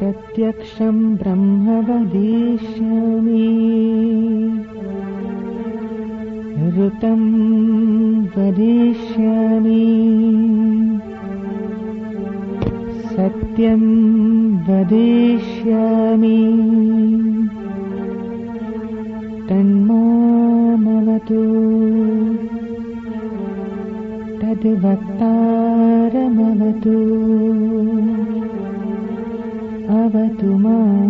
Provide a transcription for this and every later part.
प्रत्यक्षं ब्रह्म वदिष्यामि। ऋतं वदिष्यामि। सत्यं वदिष्यामि। तन्मामवतु तद्वक्तारमवतु তোমার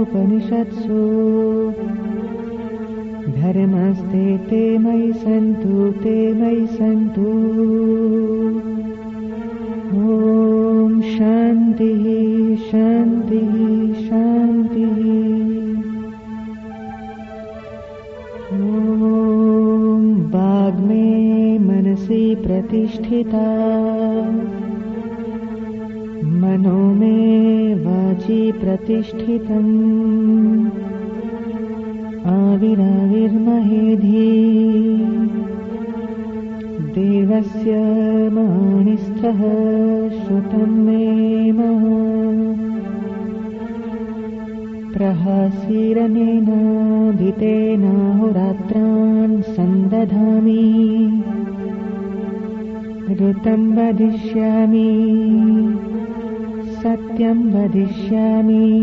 उपनिषत्सु धर्मस्ते ते मयि सन्तु ते मयि सन्तु। ॐ शान्तिः शान्तिः शान्तिः। ॐ वाग्मे मनसि प्रतिष्ठिता प्रतिष्ठितम्। आविराविर्महेधी। देवस्य माणिस्थः श्रुतं मे महसीरनेनाधितेनाहोरात्रान् सन्दधामि। घृतं वदिष्यामि। सत्यं वदिष्यामि।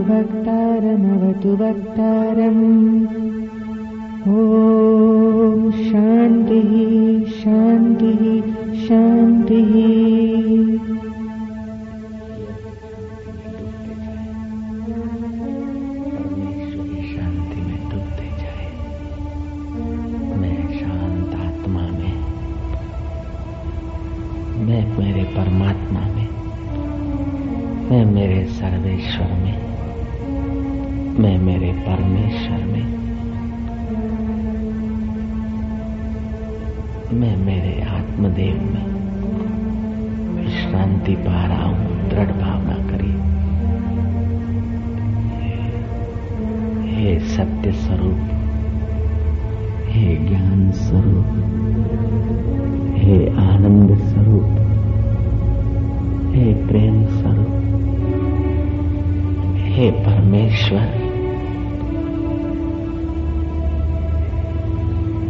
वक्तारमवतु वक्तारम्। ॐ शान्तिः शान्तिः शान्तिः प्रेम स्वरूप हे परमेश्वर,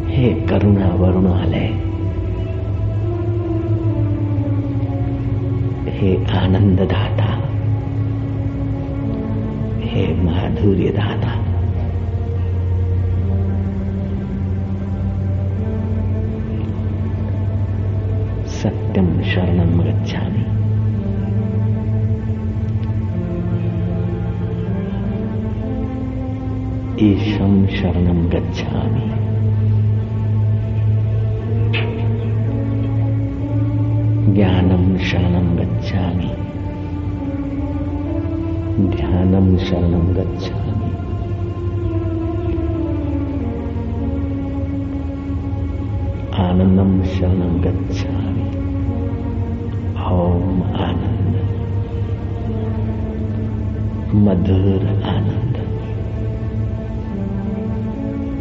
हे करुणा वरुणालय, हे आनंद दाता हे माधुर्य दाता सत्यम शरणम गच्छामि। ईशं शरणं गच्छामि। ज्ञानं शरणं गच्छामि। ध्यानं शरणं गच्छामि। आनन्दं शरणं गच्छामि। ॐ आनन्द। मधुर आनंद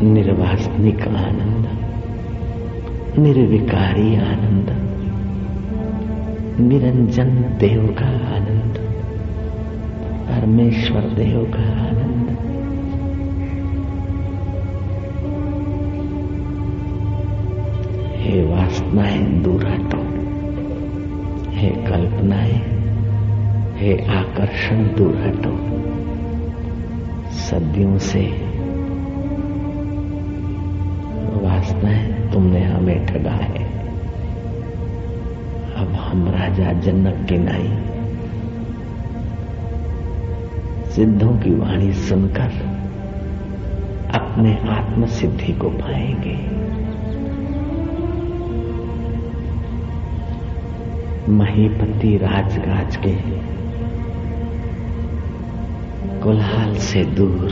निर्वासनिक आनंद, निर्विकारी आनंद, निरंजन देव का आनंद, परमेश्वर देव का आनंद। हे वासनाएँ दूर हटो, हे कल्पनाएँ, हे आकर्षण दूर हटो। सदियों से वासनाएँ तुमने हमें ठगा है। अब हम राजा जनक के नाई। सिद्धों की वाणी सुनकर अपने आत्म सिद्धि को पाएँगे। महीपति राजगाज के कोलाहल से दूर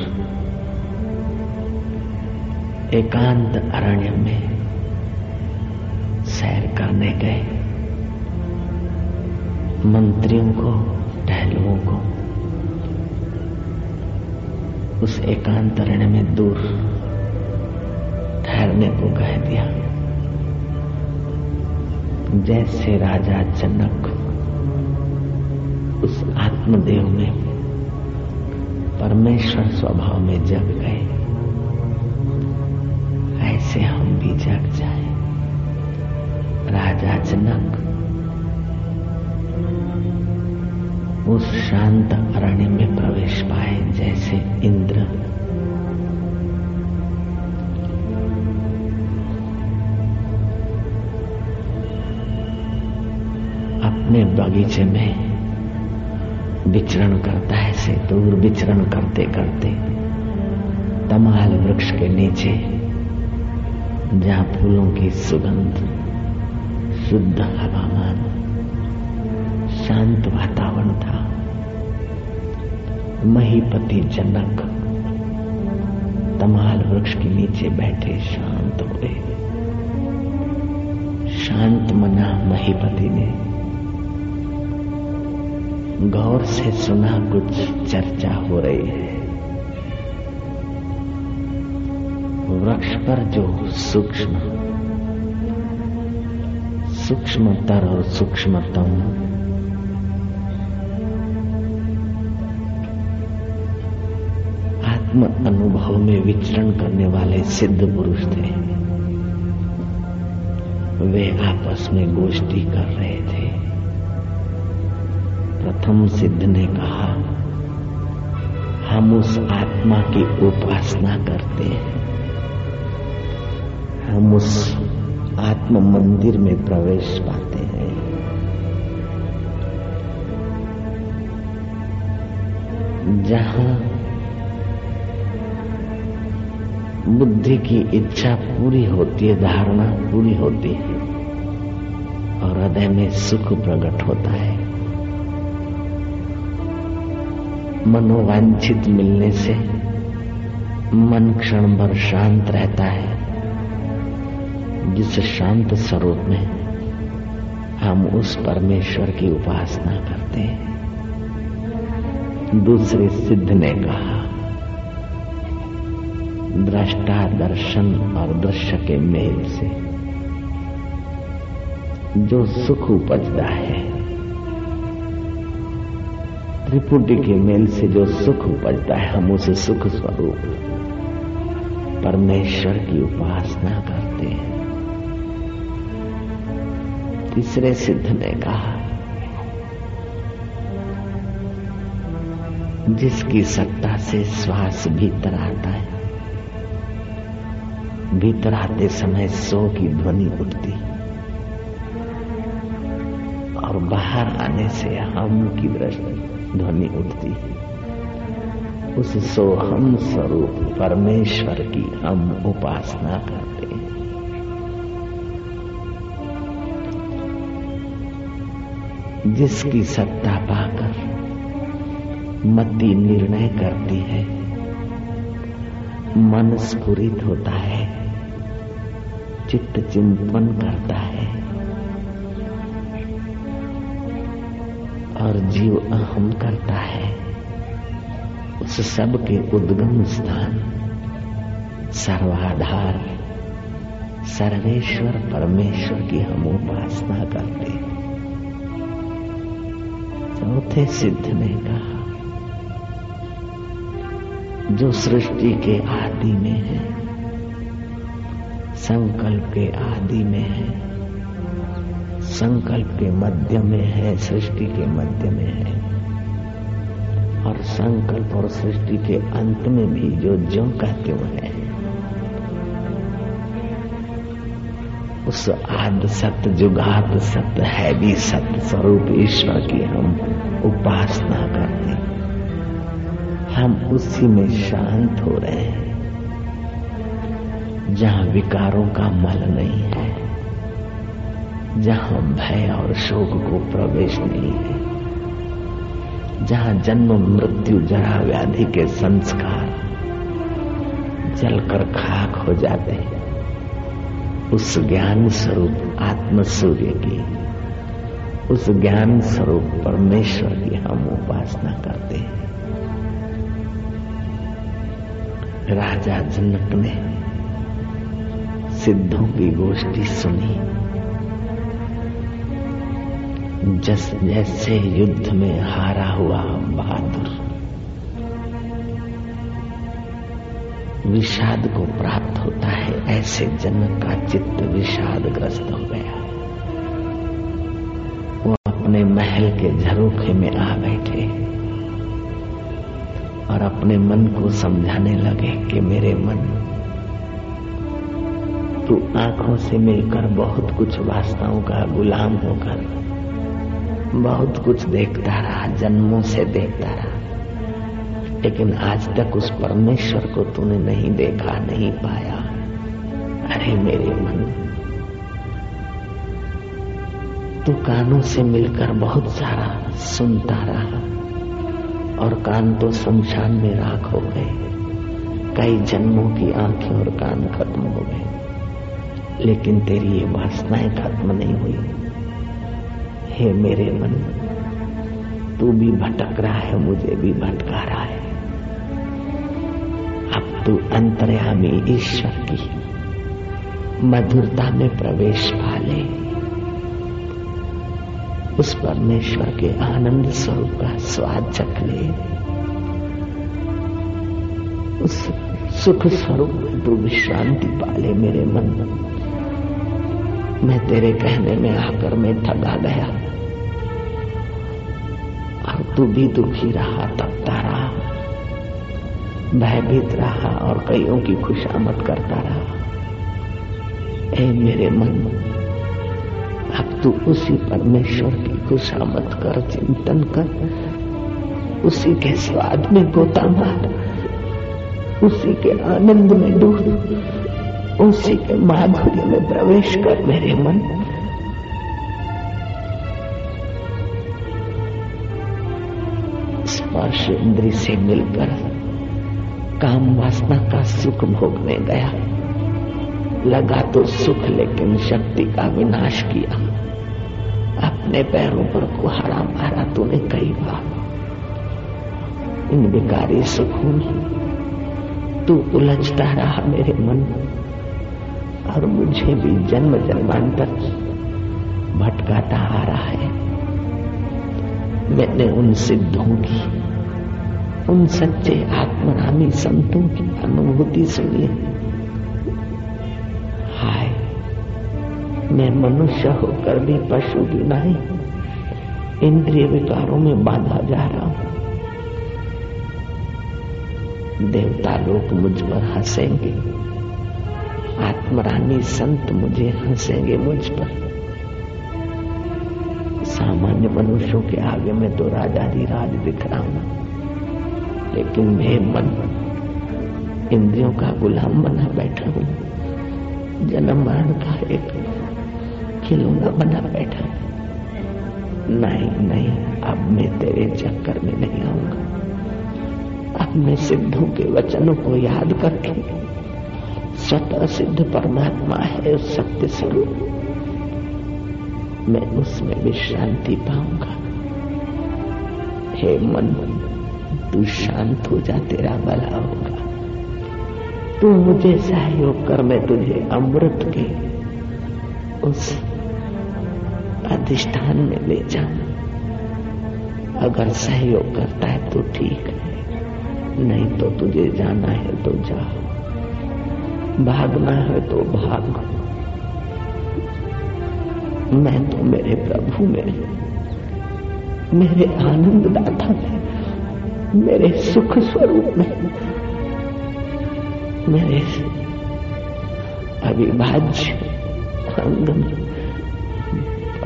एकांत अरण्य में सैर करने गए। मंत्रियों को, टहलुओं को, उस एकांत अरण्य में दूर ठहरने को कह दिया। जैसे राजा जनक उस आत्मदेव में परमेश्वर स्वभाव में जग गए। भी जग जाए। राजा जनक, उस शांत अरण्य में प्रवेश पाए जैसे इंद्र। अपने बगीचे में विचरण करता है से दूर विचरण करते करते तमाल वृक्ष के नीचे जहाँ फूलों की सुगंध, शुद्ध हवामान, शांत वातावरण था। महीपति जनक, तमाल वृक्ष के नीचे बैठे शांत हुए। शांत मना महीपति ने। गौर से सुना कुछ चर्चा हो रही है। वृक्ष पर जो सूक्ष्म, सूक्ष्मतर और सूक्ष्मतम। आत्म अनुभव में विचरण करने वाले सिद्ध पुरुष थे। वे आपस में गोष्ठी कर रहे थे। प्रथम सिद्ध ने कहा, हम उस आत्मा की उपासना करते हैं। हम उस आत्म मंदिर में प्रवेश पाते हैं। जहाँ बुद्धि की इच्छा पूरी होती है, धारणा पूरी होती है, और हृदय में सुख प्रकट होता है। मनोवांछित मिलने से मन क्षण भर शांत रहता है। जिस शांत स्वरूप में हम उस परमेश्वर की उपासना करते हैं, दूसरे सिद्ध ने कहा, दृष्टा दर्शन और दृश्य के मेल से जो सुख उपजता है, त्रिपुटी के मेल से जो सुख उपजता है, हम उसे सुख स्वरूप परमेश्वर की उपासना करते हैं। तीसरे सिद्ध ने कहा, जिसकी सत्ता से श्वास भीतर आता है, भीतर आते समय सो की ध्वनि उठती और बाहर आने से हम की ध्वनि उठती उस सोहम स्वरूप परमेश्वर की हम उपासना करते जिसकी सत्ता पाकर मति निर्णय करती है मन स्फुरित होता है, चित्त चिंतन करता है, और जीव अहम करता है, उस सब के उद्गम स्थान, सर्वाधार, सर्वेश्वर परमेश्वर की हम उपासना करते हैं। चौथे सिद्ध ने कहा, जो सृष्टि के आदि में है, संकल्प के आदि में है, संकल्प के मध्य में है, सृष्टि के मध्य में है, और संकल्प और सृष्टि के अंत में भी जो जो कहते हुए है उस आद सत्य जुगात सत्य है भी सत्य स्वरूप ईश्वर की हम उपासना करते हम उसी में शांत हो रहे हैं, जहाँ विकारों का मल नहीं है, जहाँ भय और शोक को प्रवेश नहीं है, जहाँ जन्म मृत्यु जरा व्याधि के संस्कार जलकर खाक हो जाते हैं। उस ज्ञान स्वरूप आत्म सूर्य की, उस ज्ञान स्वरूप परमेश्वर की हम उपासना करते हैं। राजा जनक ने सिद्धों की गोष्ठी सुनी। जस जैसे युद्ध में हारा हुआ बहादुर विषाद को प्राप्त होता है, ऐसे जनक का चित्त विषाद ग्रस्त हो गया। वो अपने महल के झरोखे में आ बैठे और अपने मन को समझाने लगे कि मेरे मन, तू आँखों से मिलकर बहुत कुछ वास्तवों का गुलाम होकर बहुत कुछ देखता रहा, जन्मों से देखता रहा। लेकिन आज तक उस परमेश्वर को तूने नहीं देखा, नहीं पाया। अरे मेरे मन, तू कानों से मिलकर बहुत सारा सुनता रहा और कान तो शमशान में राख हो गए। कई जन्मों की आँखें और कान खत्म हो गए। लेकिन तेरी ये वासनाएँ खत्म नहीं हुई। हे मेरे मन, तू भी भटक रहा है, मुझे भी भटका रहा है। तू अंतर्यामी ईश्वर की। मधुरता में प्रवेश पा ले उस परमेश्वर के आनंद स्वरूप का स्वाद चख ले। उस सुख स्वरूप में तू विश्रांति पाले मेरे मन मैं। तेरे कहने में आकर मैं ठगा गया। और तू भी दुखी रहा, तपता रहा। भयभीत रहा और कईयों की खुशामद करता रहा। ए मेरे मन अब तू उसी परमेश्वर की खुशामद कर, चिंतन कर। उसी के स्वाद में गोता मार। उसी के आनंद में डूब। उसी के माधुर्य में प्रवेश कर, मेरे मन स्पर्श इंद्री से मिलकर काम वासना का सुख भोगने गया। लगा तो सुख, लेकिन शक्ति का विनाश किया। अपने पैरों पर कुहाड़ा मारा तूने कई बार। इन विकारी सुखों में तू उलझता रहा मेरे मन। और मुझे भी जन्म जन्मांतर भटकाता आ रहा है। मैंने उन सिद्धों की उन सच्चे आत्मरामी संतों की अनुभूति सुनी हाय, मैं मनुष्य होकर भी पशु की नहीं, इंद्रिय विकारों में बांधा जा रहा हूँ। देवता लोग मुझ पर हंसेंगे, आत्मरानी संत मुझे हंसेंगे मुझ पर। सामान्य मनुष्यों के आगे में तो राज दिख रहा हूँ। लेकिन मैं मन, इंद्रियों का गुलाम बना बैठा हूँ। जन्म मरण का एक खिलौना बना बैठा हूँ। नहीं नहीं, अब मैं तेरे चक्कर में नहीं आऊँगा। अब मैं सिद्धों के वचनों को याद करके स्वतः सिद्ध परमात्मा है सत्य स्वरूप। मैं उसमें विश्रांति पाऊँगा। हे मन तू शांत हो जा, तेरा भला होगा। तू मुझे सहयोग कर, मैं तुझे अमृत के उस अधिष्ठान में ले जाऊँ। अगर सहयोग करता है तो ठीक है, नहीं तो तुझे जाना है तो जा। भागना है तो भाग। मैं तो मेरे प्रभु में मेरे आनंद दाता में मेरे सुख स्वरूप में। मेरे अविभाज्य अंग में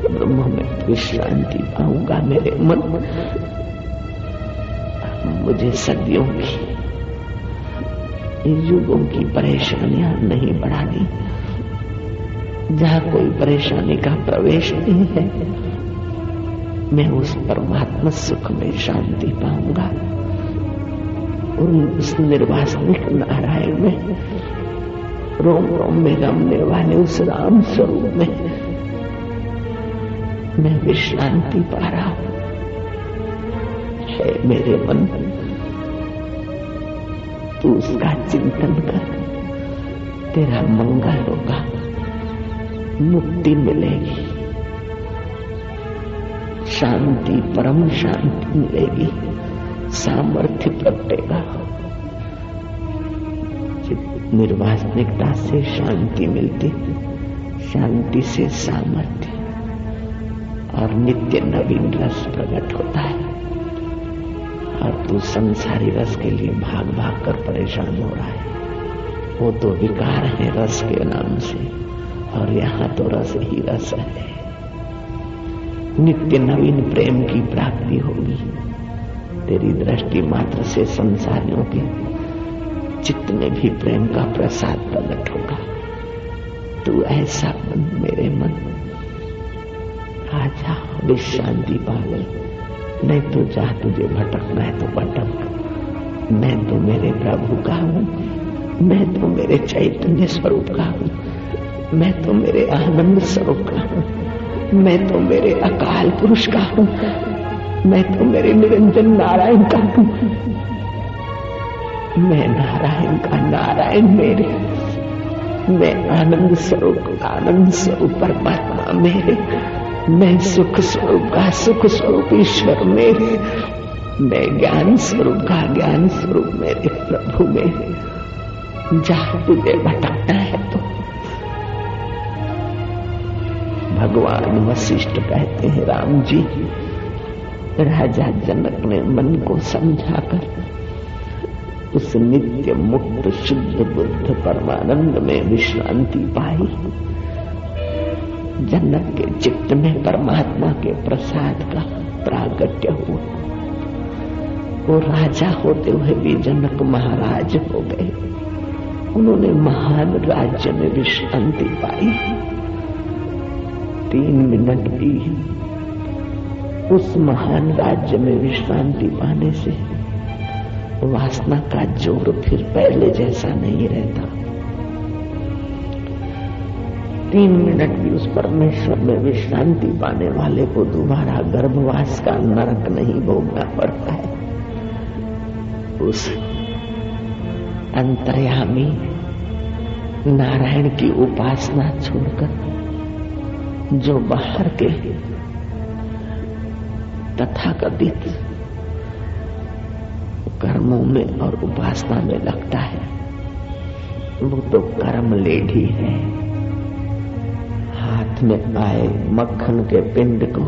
ब्रह्म में विश्रांति पाऊँगा मेरे मन मुझे सदियों की, युगों की परेशानियाँ नहीं बढ़ानी। जहाँ कोई परेशानी का प्रवेश नहीं है, मैं उस परमात्मा सुख में शांति पाऊँगा। उस निर्वासनिक नारायण में। रोम रोम में रमने वाले उस राम स्वरूप में। मैं विश्रांति पा रहा हूँ। है मेरे मन तू उसका चिंतन कर। तेरा मंगल होगा। मुक्ति मिलेगी। शांति, परम शांति मिलेगी। सामर्थ्य प्रगटेगा। निर्वासनिकता से शांति मिलती शांति से सामर्थ्य। और नित्य नवीन रस प्रकट होता है। और तू संसारी रस के लिए भाग भाग कर परेशान हो रहा है। वो तो विकार है रस के नाम से, और यहाँ तो रस ही रस है। नित्य नवीन प्रेम की प्राप्ति होगी। तेरी दृष्टि मात्र से संसारियों के चित्त में भी प्रेम का प्रसाद प्रकट होगा। तू ऐसा मन मेरे मन। आजा विश्रांति पाले नहीं तो जा तुझे भटकना है तो भटक। मैं तो मेरे प्रभु का हूँ। मैं तो मेरे चैतन्य स्वरूप का हूँ। मैं तो मेरे आनंद स्वरूप का हूँ। मैं तो मेरे अकाल पुरुष का हूँ। मैं तो मेरे निरंजन नारायण का मैं नारायण का नारायण मेरे। मैं आनंद स्वरूप आनंद स्वरूप, परमात्मा मेरे। मैं सुख स्वरूप का सुख स्वरूप, ईश्वर मेरे। मैं ज्ञान स्वरूप का ज्ञान स्वरूप मेरे, प्रभु मेरे। जहाँ तुझे भटकना है तो। भगवान वशिष्ठ कहते हैं, राम जी राजा जनक ने मन को समझाकर उस नित्य मुक्त शुद्ध बुद्ध परमानंद में विश्रांति पाई। जनक के चित्त में परमात्मा के प्रसाद का प्रागट्य हुआ। वो राजा होते हुए भी जनक महाराज हो गए। उन्होंने महान राज्य में विश्रांति पाई। तीन मिनट भी उस महान राज्य में विश्रांति पाने से वासना का ज़ोर फिर पहले जैसा नहीं रहता। तीन मिनट भी उस परमेश्वर में विश्रांति पाने वाले को दोबारा गर्भवास का नरक नहीं भोगना पड़ता है। उस अंतर्यामी नारायण की उपासना छोड़कर जो बाहर के तथाकथित कर्मों में और उपासना में लगता है। वो तो कर्म लेढ़ी है। हाथ में आए मक्खन के पिंड को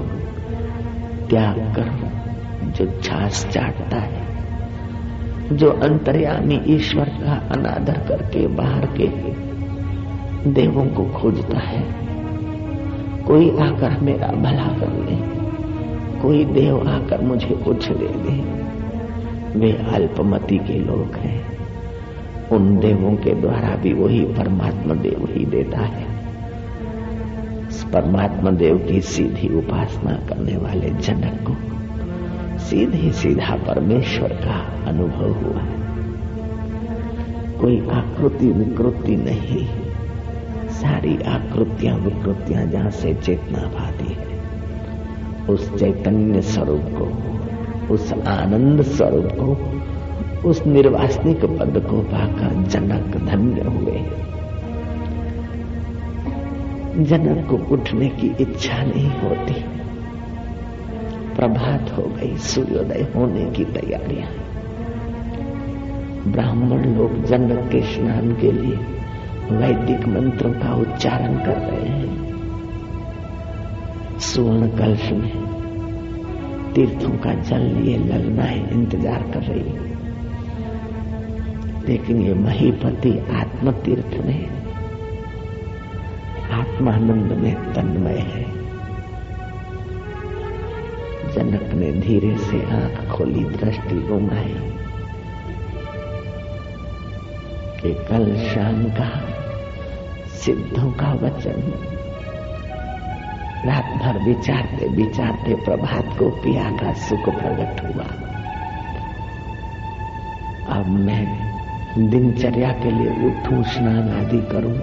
त्याग कर जो छाछ चाटता है, जो अंतर्यामी ईश्वर का अनादर करके बाहर के देवों को खोजता है। कोई आकर मेरा भला कर ले। कोई देव आकर मुझे कुछ दे दे। वे अल्पमति के लोग हैं। उन देवों के द्वारा भी वही परमात्मा देव ही देता है। परमात्मा देव की सीधी उपासना करने वाले जनक को सीधे सीधा परमेश्वर का अनुभव हुआ है। कोई आकृति विकृति नहीं। सारी आकृतियाँ विकृतियाँ जहाँ से चेतना भाती उस चैतन्य स्वरूप को, उस आनंद स्वरूप को, उस निर्वासनिक पद को पाकर जनक धन्य हुए। जनक को उठने की इच्छा नहीं होती। प्रभात हो गई, सूर्योदय होने की तैयारियाँ। ब्राह्मण लोग जनक के स्नान के लिए वैदिक मंत्रों का उच्चारण कर रहे हैं। सुवर्ण कलश में तीर्थों का जल लिए ललनाएँ इंतज़ार कर रही है। लेकिन ये महीपति आत्म तीर्थ में आत्मानंद में तन्मय है। जनक ने धीरे से आँख खोली, दृष्टि घुमाई। कि कल शाम का सिद्धों का वचन रात भर विचारते विचारते प्रभात को पिया का सुख प्रकट हुआ। अब मैं दिनचर्या के लिए उठूं, स्नान आदि करूँ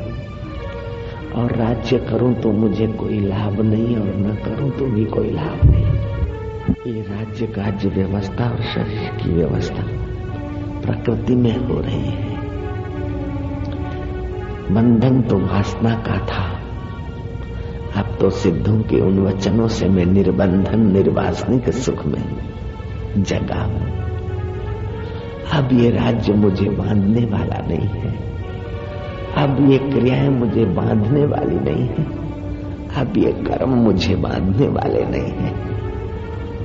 और राज्य करूँ तो मुझे कोई लाभ नहीं और न करूँ तो भी कोई लाभ नहीं। ये राज्य काज व्यवस्था और शरीर की व्यवस्था प्रकृति में हो रही है। बंधन तो वासना का था। तो सिद्धों के उन वचनों से मैं निर्बंधन, निर्वासनिक सुख में जगा हूँ। अब ये राज्य मुझे बांधने वाला नहीं है। अब ये क्रियाएँ मुझे बांधने वाली नहीं है। अब ये कर्म मुझे बांधने वाले नहीं है।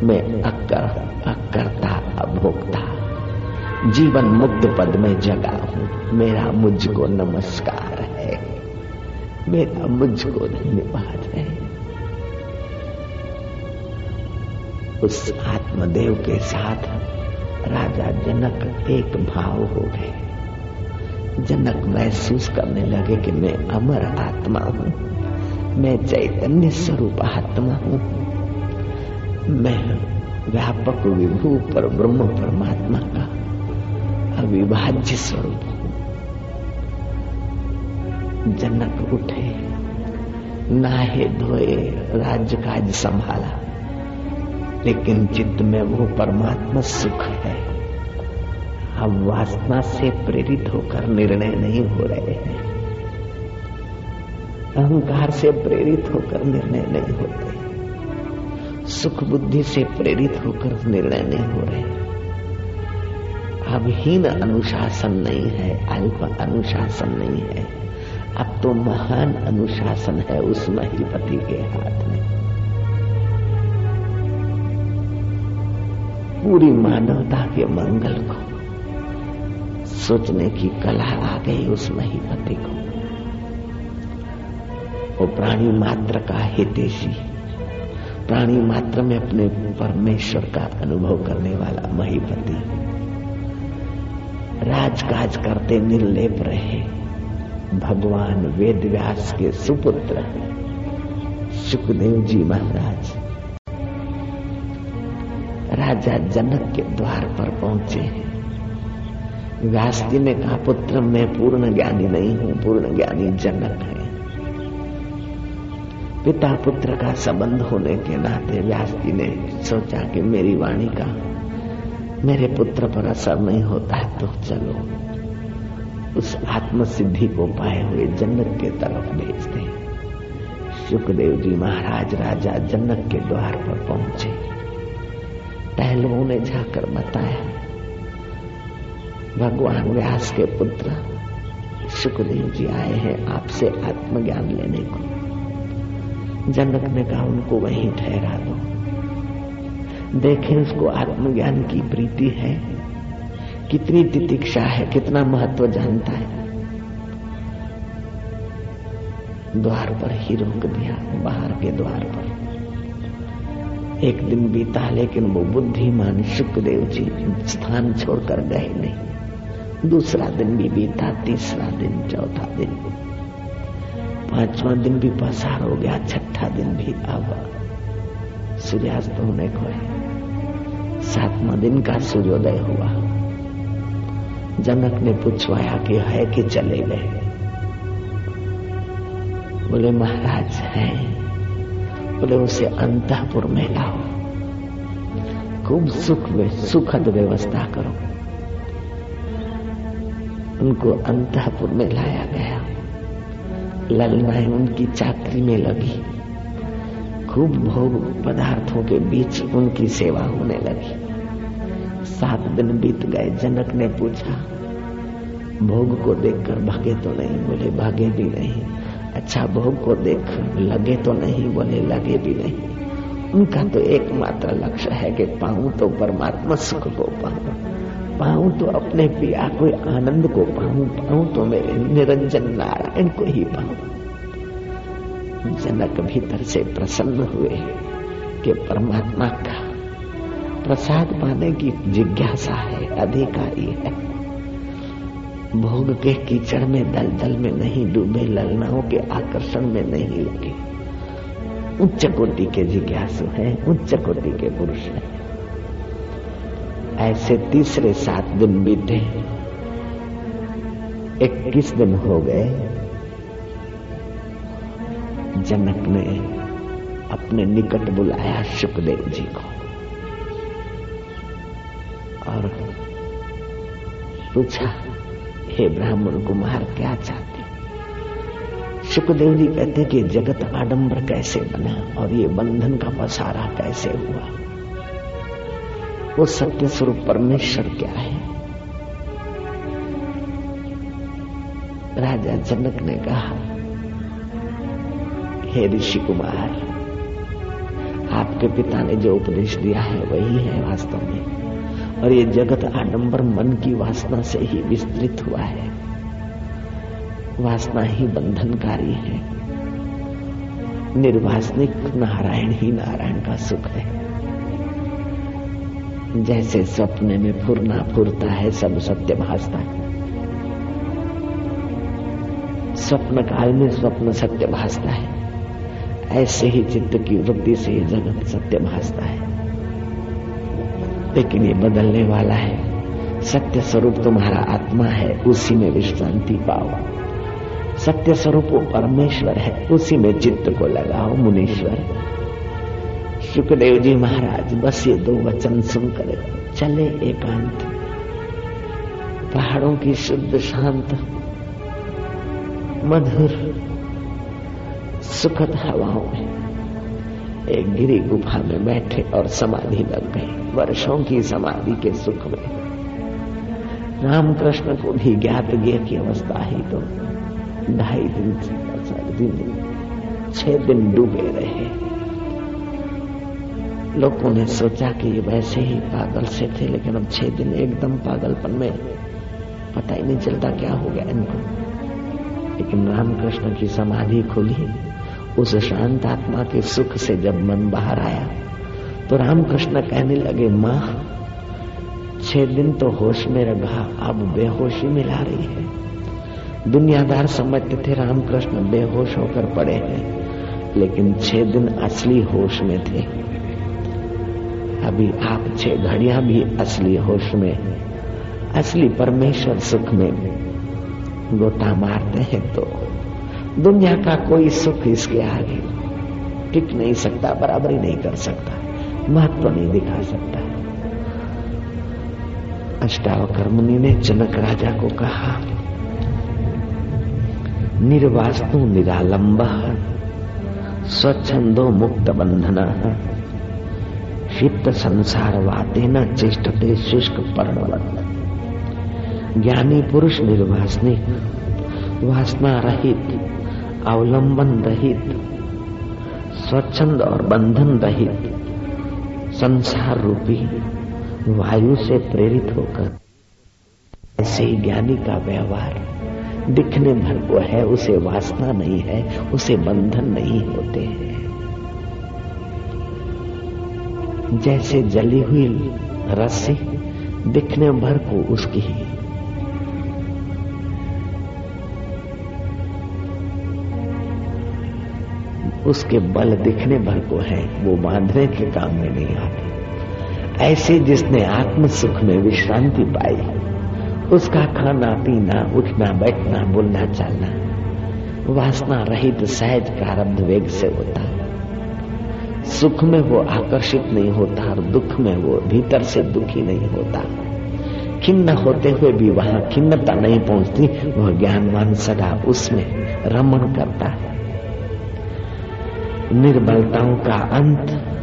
मैं अकर अकर्ता अभोक्ता जीवन मुक्त पद में जगा हूँ। मेरा मुझको नमस्कार है। मेरा मुझको नहीं धन्यवाद है उस आत्मदेव के साथ राजा जनक एक भाव हो गए। जनक महसूस करने लगे कि मैं अमर आत्मा हूँ, मैं चैतन्य स्वरूप आत्मा हूँ। मैं व्यापक विभू पर ब्रह्म परमात्मा का अविभाज्य स्वरूप हूँ जनक उठे, नाहे धोए राज्य काज संभाला। लेकिन चित्त में वो परमात्मा सुख है। अब वासना से प्रेरित होकर निर्णय नहीं हो रहे हैं। अहंकार से प्रेरित होकर निर्णय नहीं होते। सुख बुद्धि से प्रेरित होकर निर्णय नहीं हो रहे। अब हीन अनुशासन नहीं है, अल्प अनुशासन नहीं है। अब तो महान अनुशासन है उस महीपति के हाथ में। पूरी मानवता के मंगल को सोचने की कला आ गई उस महीपति को। वो प्राणी मात्र का हितेशी, प्राणी मात्र में अपने परमेश्वर का अनुभव करने वाला महीपति। राजकाज करते निर्लेप रहे। भगवान वेद व्यास के सुपुत्र सुखदेव जी महाराज, राजा जनक के द्वार पर पहुँचे हैं। व्यास जी ने कहा, पुत्र, मैं पूर्ण ज्ञानी नहीं हूँ, पूर्ण ज्ञानी जनक है। पिता पुत्र का संबंध होने के नाते व्यास जी ने सोचा कि मेरी वाणी का मेरे पुत्र पर असर नहीं होता है तो चलो उस आत्म सिद्धि को पाए हुए जन्नत के तरफ़ भेज दे सुखदेव जी महाराज राजा जन्नत के द्वार पर पहुँचे। पहलुओं ने जाकर बताया, भगवान व्यास के पुत्र सुखदेव जी आए हैं आपसे आत्मज्ञान लेने को। जनक ने कहा, उनको वहीं ठहरा दो। देखें, उसको आत्मज्ञान की प्रीति है। कितनी तितिक्षा है, कितना महत्व जानता है। द्वार पर ही रोक दिया, बाहर के द्वार पर। एक दिन बीता, लेकिन वो बुद्धिमान सुखदेव जी स्थान छोड़कर गए नहीं। दूसरा दिन भी बीता, तीसरा दिन, चौथा दिन। पांचवा दिन भी पसार हो गया, छठा दिन भी अब सूर्यास्त होने को है। सातवा दिन का सूर्योदय हुआ। जनक ने पूछवाया कि है कि चले गए? बोले, महाराज है। बोले, उसे अंतपुर में लाओ। खूब सुख में सुखद व्यवस्था करो। उनको अंतपुर में लाया गया। ललनाएँ उनकी चाकरी में लगी। खूब भोग पदार्थों के बीच उनकी सेवा होने लगी। सात दिन बीत गए, जनक ने पूछा, भोग को देखकर भागे तो नहीं बोले, भागे भी नहीं। अच्छा भोग को देख लगे तो नहीं बोले, लगे भी नहीं। उनका तो एकमात्र लक्ष्य है कि पाऊँ तो परमात्मा सुख को पाऊँ। पाऊँ तो अपने पिया को आनंद को पाऊँ पाऊँ तो मेरे निरंजन नारायण को ही पाऊँ। जनक भीतर से प्रसन्न हुए कि परमात्मा का प्रसाद पाने की जिज्ञासा है, अधिकारी है। भोग के कीचड़ में, दलदल में नहीं, डूबे ललनाओं के आकर्षण में नहीं लगे। उच्च कोटि के जिज्ञासु हैं, उच्च कोटि के पुरुष हैं। ऐसे तीसरे सात दिन बीते। इक्कीस दिन हो गए। जनक ने अपने निकट बुलाया सुखदेव जी को। और पूछा, हे ब्राह्मण कुमार, क्या चाहते? सुखदेव जी कहते कि जगत आडंबर कैसे बना और ये बंधन का पसारा कैसे हुआ? वो सत्य स्वरूप परमेश्वर क्या है? राजा जनक ने कहा, हे ऋषि कुमार, आपके पिता ने जो उपदेश दिया है, वही है वास्तव में। और ये जगत आडंबर मन की वासना से ही विस्तृत हुआ है। वासना ही बंधनकारी है। निर्वासनिक नारायण ही नारायण का सुख है। जैसे स्वप्न में फुरना फुरता है सब सत्य भासता है। स्वप्न काल में स्वप्न सत्य भासता है। ऐसे ही चित्त की वृद्धि से जगत सत्य भासता है। लेकिन ये बदलने वाला है। सत्य स्वरूप तुम्हारा आत्मा है, उसी में विश्रांति पाओ। सत्य स्वरूप वो परमेश्वर है, उसी में चित्त को लगाओ, मुनीश्वर। सुखदेव जी महाराज, बस ये दो वचन सुनकर चले एकांत पहाड़ों की शुद्ध शांत, मधुर, सुखद हवाओं में। एक गिरी गुफा में बैठे और समाधि लग गए। वर्षों की समाधि के सुख में। रामकृष्ण को भी ज्ञात गे की अवस्था ही तो ढाई दिन दिन, छह दिन डूबे रहे। लोगों ने सोचा कि ये वैसे ही पागल से थे, लेकिन अब छह दिन एकदम पागलपन में पता ही नहीं चलता क्या हो गया इनको। लेकिन रामकृष्ण की समाधि खुली। उस शांत आत्मा के सुख से जब मन बाहर आया तो रामकृष्ण कहने लगे, माँ, छह दिन तो होश में रहा अब बेहोशी मिला रही है। दुनियादार समझते थे रामकृष्ण बेहोश होकर पड़े हैं, लेकिन छह दिन असली होश में थे। अभी आप छह घड़िया भी असली होश में, असली परमेश्वर सुख में गोता मारते हैं तो दुनिया का कोई सुख इसके आगे टिक नहीं सकता, बराबरी नहीं कर सकता, महत्व तो नहीं दिखा सकता। अष्टावकर मुनि ने जनक राजा को कहा, निर्वास्तु निरालंब, स्वच्छंदो मुक्त बंधन क्षिप्त संसार वाते न चेष्टते शुष्क पर्णवत। ज्ञानी पुरुष निर्वासनिक, वासना रहित अवलंबन रहित, स्वच्छंद और बंधन रहित, संसार रूपी वायु से प्रेरित होकर। ऐसे ही ज्ञानी का व्यवहार दिखने भर को है, उसे वासना नहीं है, उसे बंधन नहीं होते हैं। जैसे जली हुई रस्सी दिखने भर को उसकी उसके बल दिखने भर को है, वो बांधने के काम में नहीं आते। ऐसे जिसने आत्म सुख में विश्रांति पाई, उसका खाना पीना, उठना, बैठना, बोलना, चलना, वासना रहित सहज प्रारब्ध वेग से होता। सुख में वो आकर्षित नहीं होता और दुख में वो भीतर से दुखी नहीं होता। खिन्न होते हुए भी वहाँ खिन्नता नहीं पहुँचती, वह ज्ञानवान सदा उसमें रमण करता है। निर्बलताओं का अंत